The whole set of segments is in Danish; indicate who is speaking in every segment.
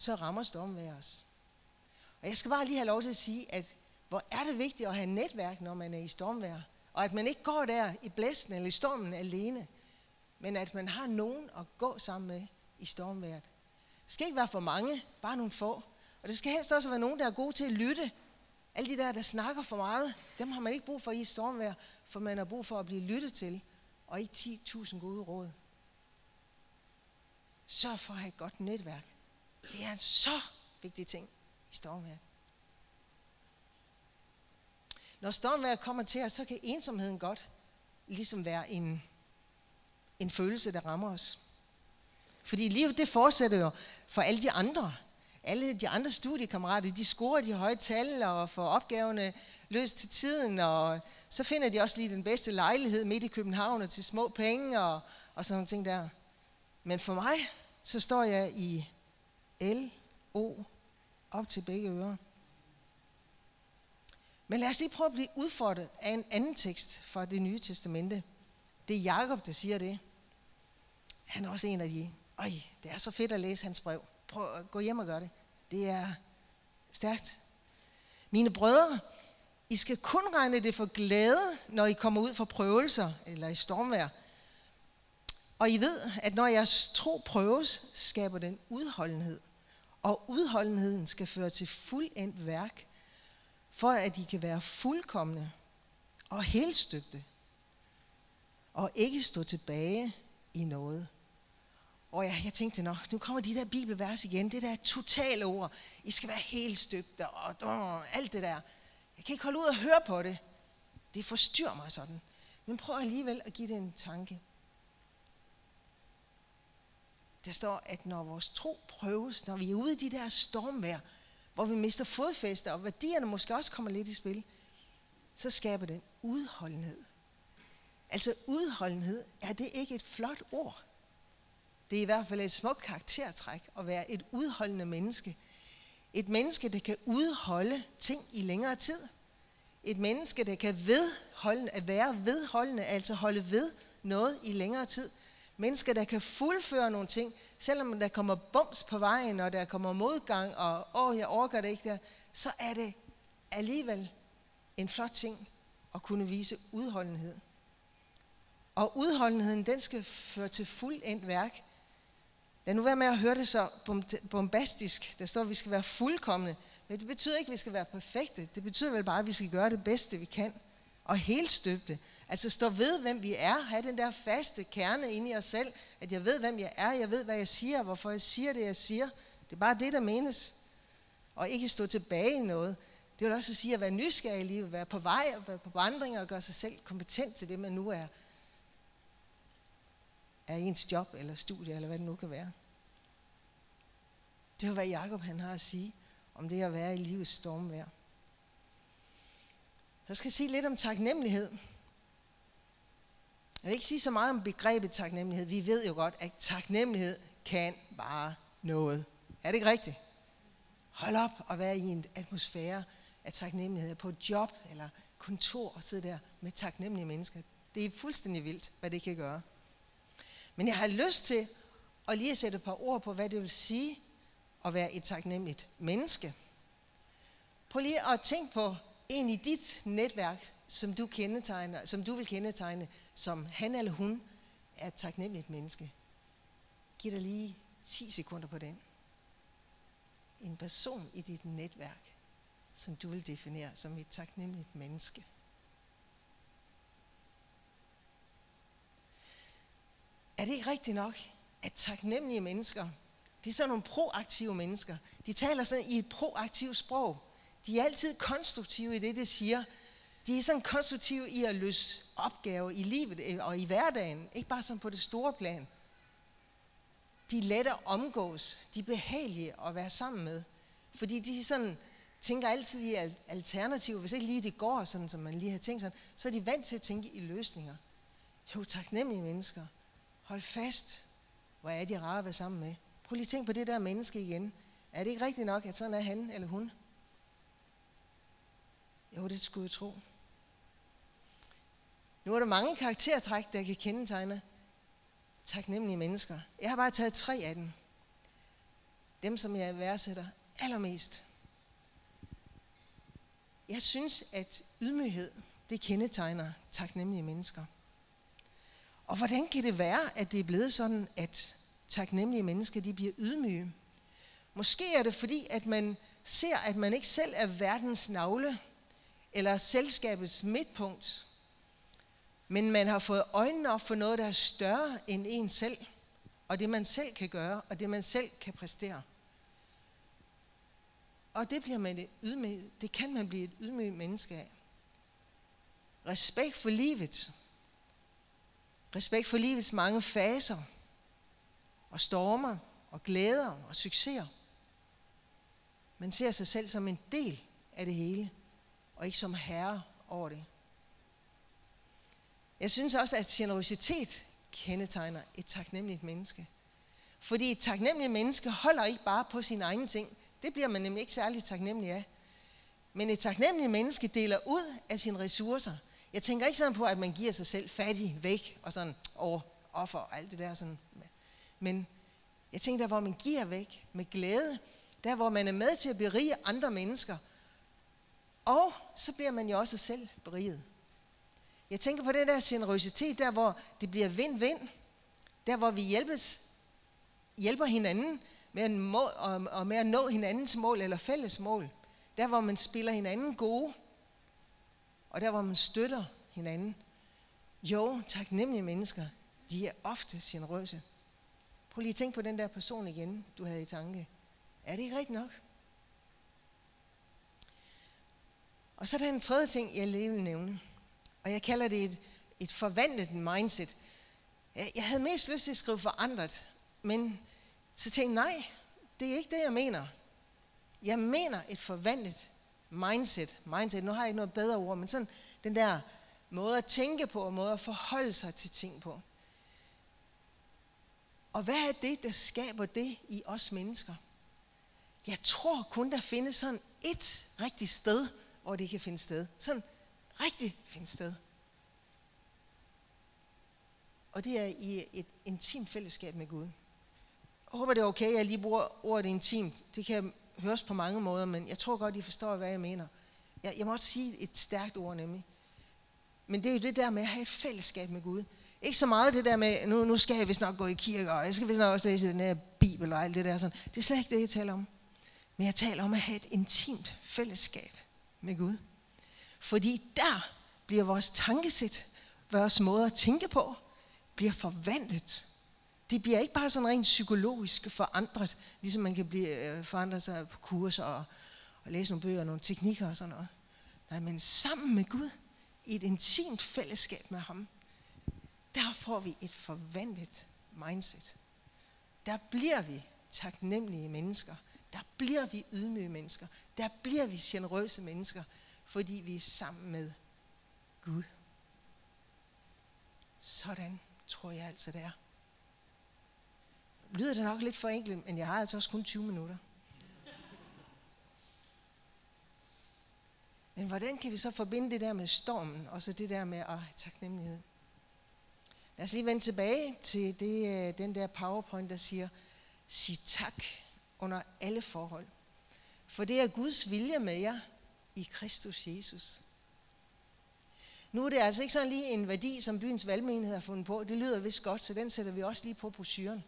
Speaker 1: så rammer stormvejr os. Og jeg skal bare lige have lov til at sige, at hvor er det vigtigt at have netværk, når man er i stormvejr. Og at man ikke går der i blæsten eller i stormen alene, men at man har nogen at gå sammen med i stormværet. Det skal ikke være for mange, bare nogle få. Og det skal helst også være nogen, der er gode til at lytte. Alle de der, der snakker for meget, dem har man ikke brug for i stormvejr, for man har brug for at blive lyttet til, og ikke 10.000 gode råd. Sørg for at have et godt netværk. Det er en så vigtig ting i stormvejr. Når stormvejr kommer til os, så kan ensomheden godt ligesom være en, en følelse, der rammer os. Fordi livet det fortsætter jo for alle de andre. Alle de andre studiekammerater, de scorer de høje tal og får opgaverne løst til tiden, og så finder de også lige den bedste lejlighed midt i København til små penge og, og sådan nogle ting der. Men for mig, så står jeg i L, O, op til begge ører. Men lad os lige prøve at blive udfordret af en anden tekst fra det nye testamente. Det er Jakob, der siger det. Han er også en af de, øj, det er så fedt at læse hans brev. Prøv at gå hjem og gøre det. Det er stærkt. Mine brødre, I skal kun regne det for glæde, når I kommer ud for prøvelser eller i stormvær. Og I ved, at når jeres tro prøves, skaber den udholdenhed. Og udholdenheden skal føre til fuldendt værk, for at I kan være fuldkommende og helstøbte, og ikke stå tilbage i noget. Og jeg, jeg tænkte, nok, nu kommer de der bibelvers igen, det der totale ord. I skal være helt støbte og, og alt det der. Jeg kan ikke holde ud og høre på det. Det forstyrrer mig sådan. Men prøv alligevel at give det en tanke. Der står, at når vores tro prøves, når vi er ude i de der stormvær, hvor vi mister fodfæste, og værdierne måske også kommer lidt i spil, så skaber den udholdenhed. Altså udholdenhed, er det ikke et flot ord? Det er i hvert fald et smukt karaktertræk at være et udholdende menneske. Et menneske, der kan udholde ting i længere tid. Et menneske, der kan vedholde, at være vedholdende, altså holde ved noget i længere tid. Mennesker, der kan fuldføre nogle ting, selvom der kommer bums på vejen, og der kommer modgang, og åh, jeg orker det ikke der, så er det alligevel en flot ting at kunne vise udholdenhed. Og udholdenheden, den skal føre til fuldendt værk. Lad nu være med at høre det så bombastisk. Der står, at vi skal være fuldkommende. Men det betyder ikke, at vi skal være perfekte. Det betyder vel bare, at vi skal gøre det bedste, vi kan. Og helt støbte. Altså stå ved, hvem vi er. Ha' den der faste kerne inde i os selv. At jeg ved, hvem jeg er. Jeg ved, hvad jeg siger. Hvorfor jeg siger det, jeg siger. Det er bare det, der menes. Og ikke stå tilbage i noget. Det vil også sige at være nysgerrig i livet. Være på vej og være på vandring og gøre sig selv kompetent til det, man nu er. Er ens job eller studie, eller hvad det nu kan være. Det er hvad Jakob han har at sige om det at være i livets stormvær. Så skal sige lidt om taknemmelighed. Jeg vil ikke sige så meget om begrebet taknemmelighed. Vi ved jo godt, at taknemmelighed kan bare noget. Er det ikke rigtigt? Hold op og være i en atmosfære af taknemmelighed på et job eller kontor og sidde der med taknemmelige mennesker. Det er fuldstændig vildt, hvad det kan gøre. Men jeg har lyst til at lige sætte et par ord på, hvad det vil sige at være et taknemmeligt menneske. Prøv lige at tænke på en i dit netværk, som du, kendetegner, som du vil kendetegne, som han eller hun er et taknemmeligt menneske. Giv dig lige 10 sekunder på den. En person i dit netværk, som du vil definere som et taknemmeligt menneske. Er det ikke rigtigt nok, at taknemmelige mennesker, det er sådan nogle proaktive mennesker. De taler sådan i et proaktivt sprog. De er altid konstruktive i det, de siger. De er sådan konstruktive i at løse opgaver i livet øh, og i hverdagen. Ikke bare sådan på det store plan. De er lette at omgås. De er behagelige at være sammen med. Fordi de sådan, tænker altid i alternativer. Hvis ikke lige det går, sådan som man lige har tænkt sig, så er de vant til at tænke i løsninger. Jo, taknemmelige mennesker. Hold fast. Hvor er de rare at være sammen med. Prøv lige at tænke på det der menneske igen. Er det ikke rigtigt nok, at sådan er han eller hun? Jo, det skulle jeg tro. Nu er der mange karaktertræk, der kan kendetegne taknemmelige mennesker. Jeg har bare taget tre af dem. dem, som jeg værdsætter allermest. Jeg synes, at ydmyghed, det kendetegner taknemmelige mennesker. Og hvordan kan det være, at det er blevet sådan, at taknemmelige mennesker, de bliver ydmyge? Måske er det fordi, at man ser, at man ikke selv er verdens navle, eller selskabets midtpunkt, men man har fået øjnene op for noget, der er større end en selv, og det man selv kan gøre, og det man selv kan præstere. Og det, bliver man et ydmyg, det kan man blive et ydmygt menneske af. Respekt for livet. Respekt for livets mange faser og stormer og glæder og succeser. Man ser sig selv som en del af det hele, og ikke som herre over det. Jeg synes også, at generositet kendetegner et taknemmeligt menneske. Fordi et taknemmeligt menneske holder ikke bare på sine egne ting. Det bliver man nemlig ikke særlig taknemmelig af. Men et taknemmeligt menneske deler ud af sine ressourcer. Jeg tænker ikke sådan på, at man giver sig selv fattig væk og sådan over offer og alt det der. Sådan. Men jeg tænker der, hvor man giver væk med glæde. Der, hvor man er med til at berige andre mennesker. Og så bliver man jo også selv beriget. Jeg tænker på det der generøsitet, der hvor det bliver vind-vind. Der hvor vi hjælpes, hjælper hinanden med at, må, og, og med at nå hinandens mål eller fælles mål. Der hvor man spiller hinanden gode. Og der hvor man støtter hinanden. Jo, taknemmelige mennesker, de er ofte generøse. Prøv lige at tænke på den der person igen, du havde i tanke. Er det ikke rigtigt nok? Og så er der en tredje ting, jeg lige vil nævne. Og jeg kalder det et, et forvandlet mindset. Jeg, havde mest lyst til at skrive forandret, men så tænkte jeg, nej, det er ikke det, jeg mener. Jeg mener et forvandlet mindset. Mindset, nu har jeg ikke noget bedre ord, men sådan den der måde at tænke på, og måde at forholde sig til ting på. Og hvad er det, der skaber det i os mennesker? Jeg tror kun, der findes sådan et rigtigt sted, hvor det kan finde sted. Sådan rigtig finde sted. Og det er i et intimt fællesskab med Gud. Jeg håber, det er okay, at jeg lige bruger ordet intimt. Det kan høres på mange måder, men jeg tror godt, I forstår, hvad jeg mener. Jeg, jeg må også sige et stærkt ord nemlig. Men det er jo det der med at have et fællesskab med Gud. Ikke så meget det der med, nu, nu skal jeg vist nok gå i kirke, og jeg skal vist nok også læse den her bibel og alt det der. Sådan. Det er slet ikke det, jeg taler om. Men jeg taler om at have et intimt fællesskab med Gud. Fordi der bliver vores tankesæt, vores måde at tænke på, bliver forvandlet. Det bliver ikke bare sådan rent psykologisk forandret, ligesom man kan blive øh, forandret sig på kurser og, og læse nogle bøger og nogle teknikker og sådan noget. Nej, men sammen med Gud, i et intimt fællesskab med ham, der får vi et forvandlet mindset. Der bliver vi taknemmelige mennesker. Der bliver vi ydmyge mennesker. Der bliver vi generøse mennesker fordi vi er sammen med Gud. Sådan tror jeg altså det er. Lyder det nok lidt for enkelt, men jeg har altså også kun 20 minutter. Men hvordan kan vi så forbinde det der med stormen, og så det der med at taknemmelighed? Lad os lige vende tilbage til det, øh, den der powerpoint, der siger, sig tak under alle forhold. For det er Guds vilje med jer, i Kristus Jesus. Nu er det altså ikke sådan lige en værdi, som byens valgmenighed har fundet på. Det lyder vist godt, så den sætter vi også lige på brochuren.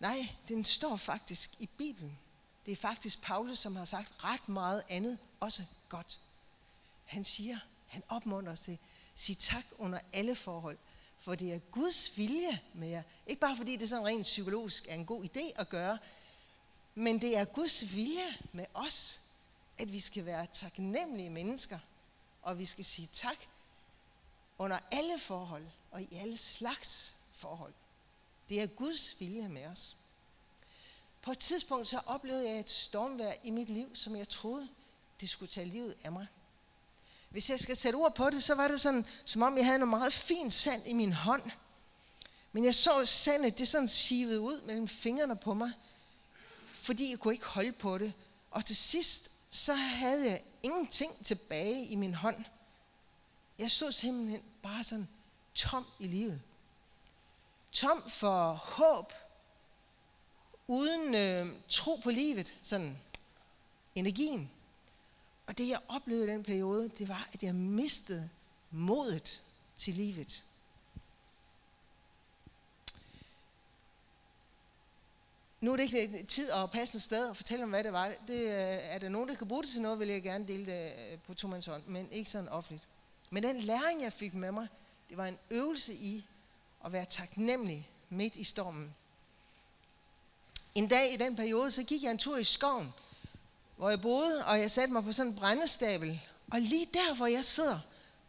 Speaker 1: Nej, den står faktisk i Bibelen. Det er faktisk Paulus, som har sagt ret meget andet, også godt. Han siger, han opmuntrer til, sig tak under alle forhold, for det er Guds vilje med jer. Ikke bare fordi det sådan rent psykologisk er en god idé at gøre, men det er Guds vilje med os, at vi skal være taknemmelige mennesker, og vi skal sige tak under alle forhold og i alle slags forhold. Det er Guds vilje med os. På et tidspunkt så oplevede jeg et stormvær i mit liv, som jeg troede, det skulle tage livet af mig. Hvis jeg skal sætte ord på det, så var det sådan, som om jeg havde noget meget fint sand i min hånd. Men jeg så sandet, det sådan sivede ud mellem fingrene på mig, fordi jeg kunne ikke holde på det. Og til sidst, så havde jeg ingenting tilbage i min hånd. Jeg stod simpelthen bare sådan tom i livet. Tom for håb, uden øh, tro på livet, sådan energien. Og det jeg oplevede i den periode, det var, at jeg mistede modet til livet. Nu er det ikke øh, tid at passe et sted og fortælle om, hvad det var. Det, øh, er der nogen, der kan bruge det til noget, vil jeg gerne dele det øh, på to hånd, men ikke sådan offentligt. Men den læring, jeg fik med mig, det var en øvelse i at være taknemmelig midt i stormen. En dag i den periode, så gik jeg en tur i skoven, hvor jeg boede, og jeg satte mig på sådan en brændestabel. Og lige der, hvor jeg sidder,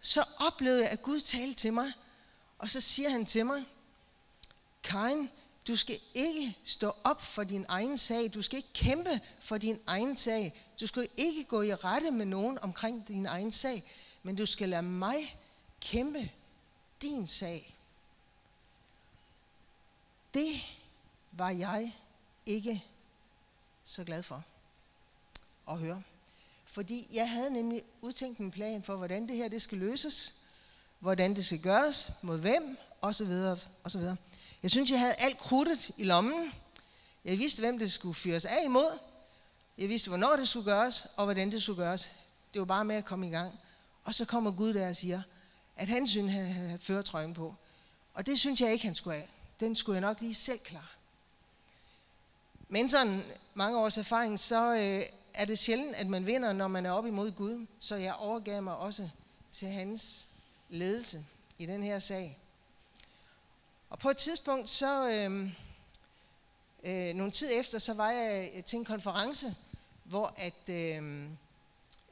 Speaker 1: så oplevede jeg, at Gud talte til mig. Og så siger han til mig, Karin, du skal ikke stå op for din egen sag. Du skal ikke kæmpe for din egen sag. Du skal ikke gå i rette med nogen omkring din egen sag. Men du skal lade mig kæmpe din sag. Det var jeg ikke så glad for at høre. Fordi jeg havde nemlig udtænkt en plan for, hvordan det her det skal løses, hvordan det skal gøres, mod hvem, osv. osv. Jeg synes, jeg havde alt krudtet i lommen. Jeg vidste, hvem det skulle fyres af imod. Jeg vidste, hvornår det skulle gøres, og hvordan det skulle gøres. Det var bare med at komme i gang. Og så kommer Gud der og siger, at han synes, han havde føretrøjen på. Og det synes jeg ikke, han skulle have. Den skulle jeg nok lige selv klare. Men sådan mange års erfaring, så øh, er det sjældent, at man vinder, når man er op imod Gud. Så jeg overgav mig også til hans ledelse i den her sag. Og på et tidspunkt, så øh, øh, nogle tid efter, så var jeg øh, til en konference, hvor at, øh,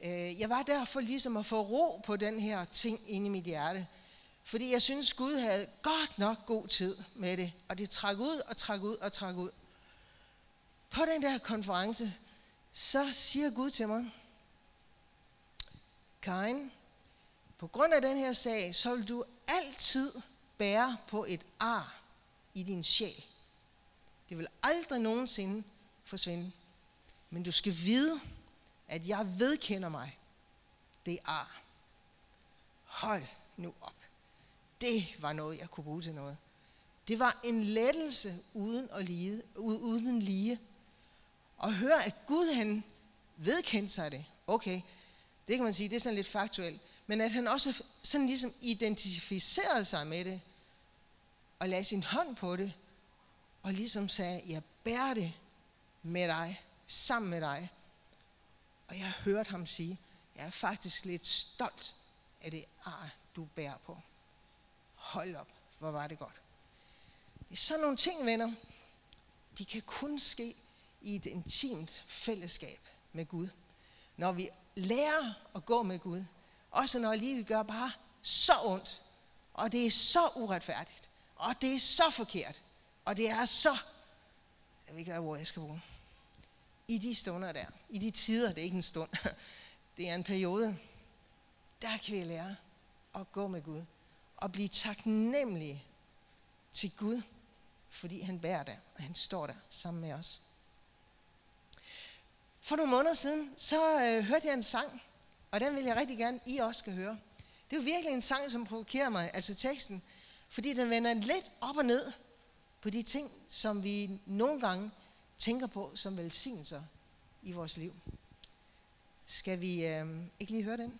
Speaker 1: øh, jeg var der for ligesom at få ro på den her ting inde i mit hjerte. Fordi jeg synes, Gud havde godt nok god tid med det. Og det trak ud og trak ud og trak ud. På den der konference, så siger Gud til mig, Karin, på grund af den her sag, så vil du altid bære på et ar i din sjæl. Det vil aldrig nogensinde forsvinde. Men du skal vide, at jeg vedkender mig det ar. Hold nu op. Det var noget, jeg kunne bruge til noget. Det var en lettelse uden, at lide, uden lige. Og høre, at Gud han vedkendte sig det. Okay, det kan man sige, det er sådan lidt faktuelt. Men at han også sådan ligesom identificerede sig med det, og lagde sin hånd på det, og ligesom sagde, jeg bærer det med dig, sammen med dig. Og jeg hørte ham sige, jeg er faktisk lidt stolt af det ar, du bærer på. Hold op, hvor var det godt. Det er sådan nogle ting, venner. De kan kun ske i et intimt fællesskab med Gud. Når vi lærer at gå med Gud, også når livet gør bare så ondt, og det er så uretfærdigt, og det er så forkert, og det er så, jeg ved ikke, hvad ord jeg skal bruge, i de stunder der, i de tider, det er ikke en stund, det er en periode, der kan vi lære at gå med Gud, og blive taknemmelige til Gud, fordi han bærer der, og han står der sammen med os. For nogle måneder siden, så øh, hørte jeg en sang, og den vil jeg rigtig gerne, I også skal høre. Det er virkelig en sang, som provokerer mig, altså teksten, fordi den vender lidt op og ned på de ting, som vi nogle gange tænker på som velsignelser i vores liv. Skal vi øh, ikke lige høre den?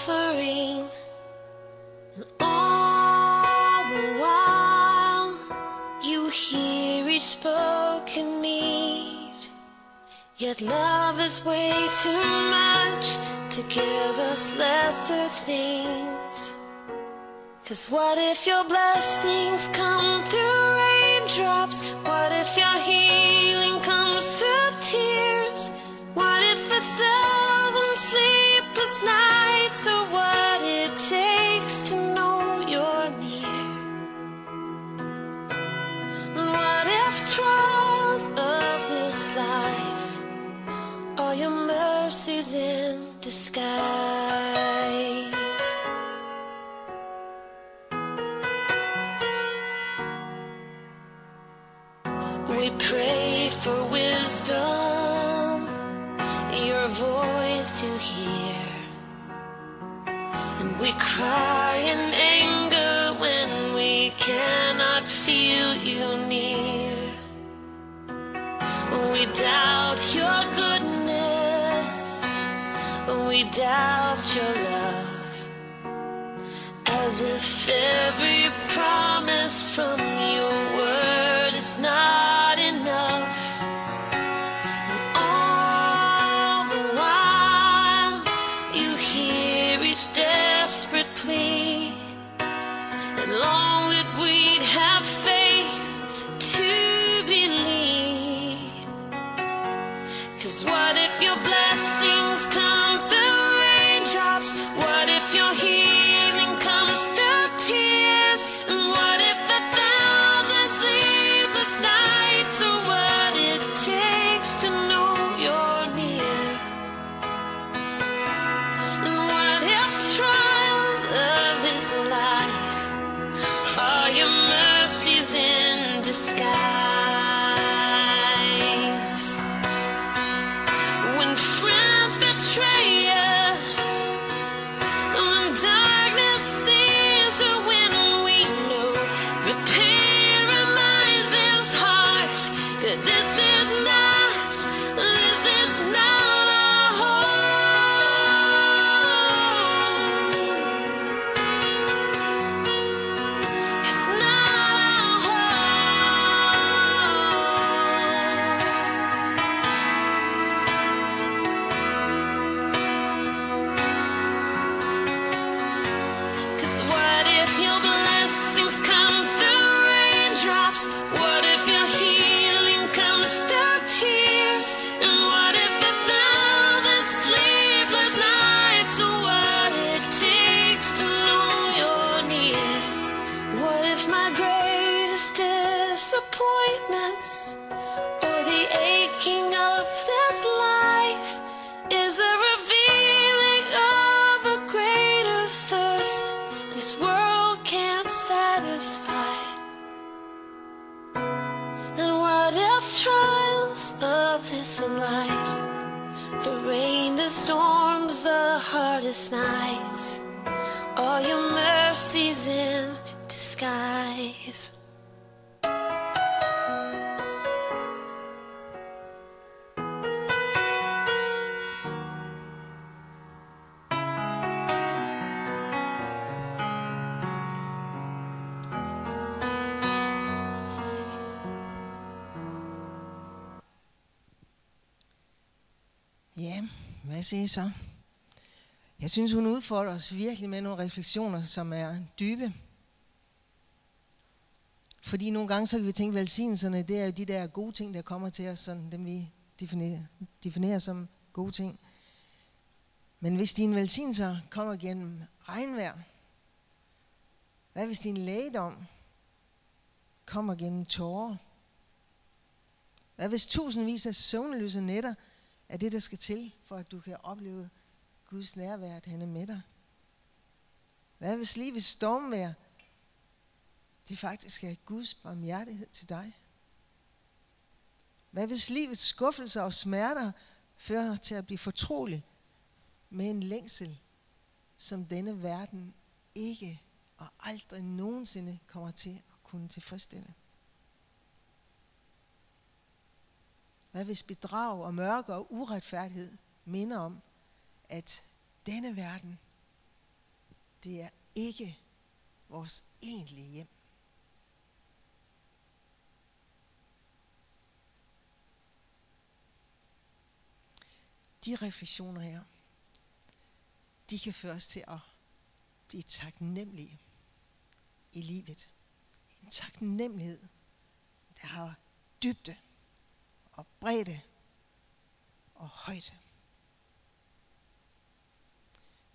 Speaker 2: suffering. And all the while, you hear each spoken need. Yet love is way too much to give us lesser things. Cause what if your blessings come through raindrops? What if your healing comes through tears? What if mercies in disguise? We pray for wisdom, your voice to hear. And we cry doubt your love. As if every promise from the storms, the hardest nights, all your mercies in disguise?
Speaker 1: Hvad siger I så? Jeg synes, hun udfordrer os virkelig med nogle refleksioner, som er dybe. Fordi nogle gange så kan vi tænke, velsignelserne, det er jo de der gode ting, der kommer til os, sådan dem vi definerer, definerer som gode ting. Men hvis dine velsignelser kommer gennem regnvejr, hvad hvis din lægedom kommer gennem tårer? Hvad hvis tusindvis af søvnløse nætter er det, der skal til, for at du kan opleve Guds nærvær, at han er med dig? Hvad hvis livets stormvær, det faktisk er Guds barmhjertighed til dig? Hvad hvis livets skuffelser og smerter fører til at blive fortrolig med en længsel, som denne verden ikke og aldrig nogensinde kommer til at kunne tilfredsstille? Hvad hvis bedrag og mørke og uretfærdighed minder om, at denne verden, det er ikke vores egentlige hjem. De refleksioner her, de kan føre os til at blive taknemmelige i livet. En taknemmelighed, der har dybde og bredde og højde.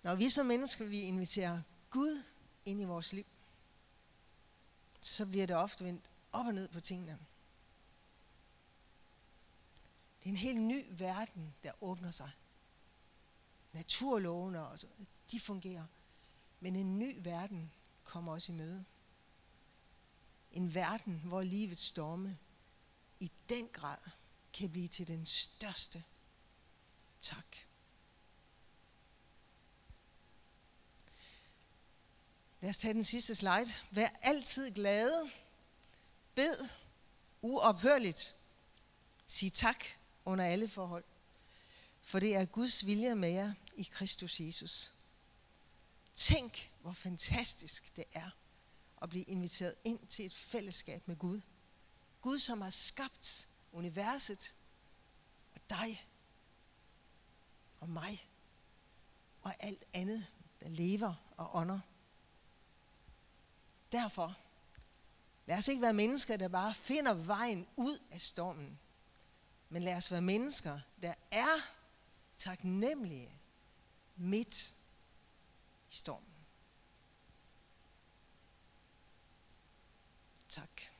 Speaker 1: Når vi som mennesker, vi inviterer Gud ind i vores liv, så bliver det ofte vendt op og ned på tingene. Det er en helt ny verden, der åbner sig. Naturlovene og så, de fungerer. Men en ny verden kommer også i møde. En verden, hvor livets storme i den grad kan blive til den største tak. Lad os tage den sidste slide. Vær altid glade. Bed uophørligt. Sig tak under alle forhold. For det er Guds vilje med jer i Kristus Jesus. Tænk, hvor fantastisk det er at blive inviteret ind til et fællesskab med Gud. Gud, som har skabt universet og dig og mig og alt andet, der lever og ånder. Derfor, lad os ikke være mennesker, der bare finder vejen ud af stormen. Men lad os være mennesker, der er taknemmelige midt i stormen. Tak.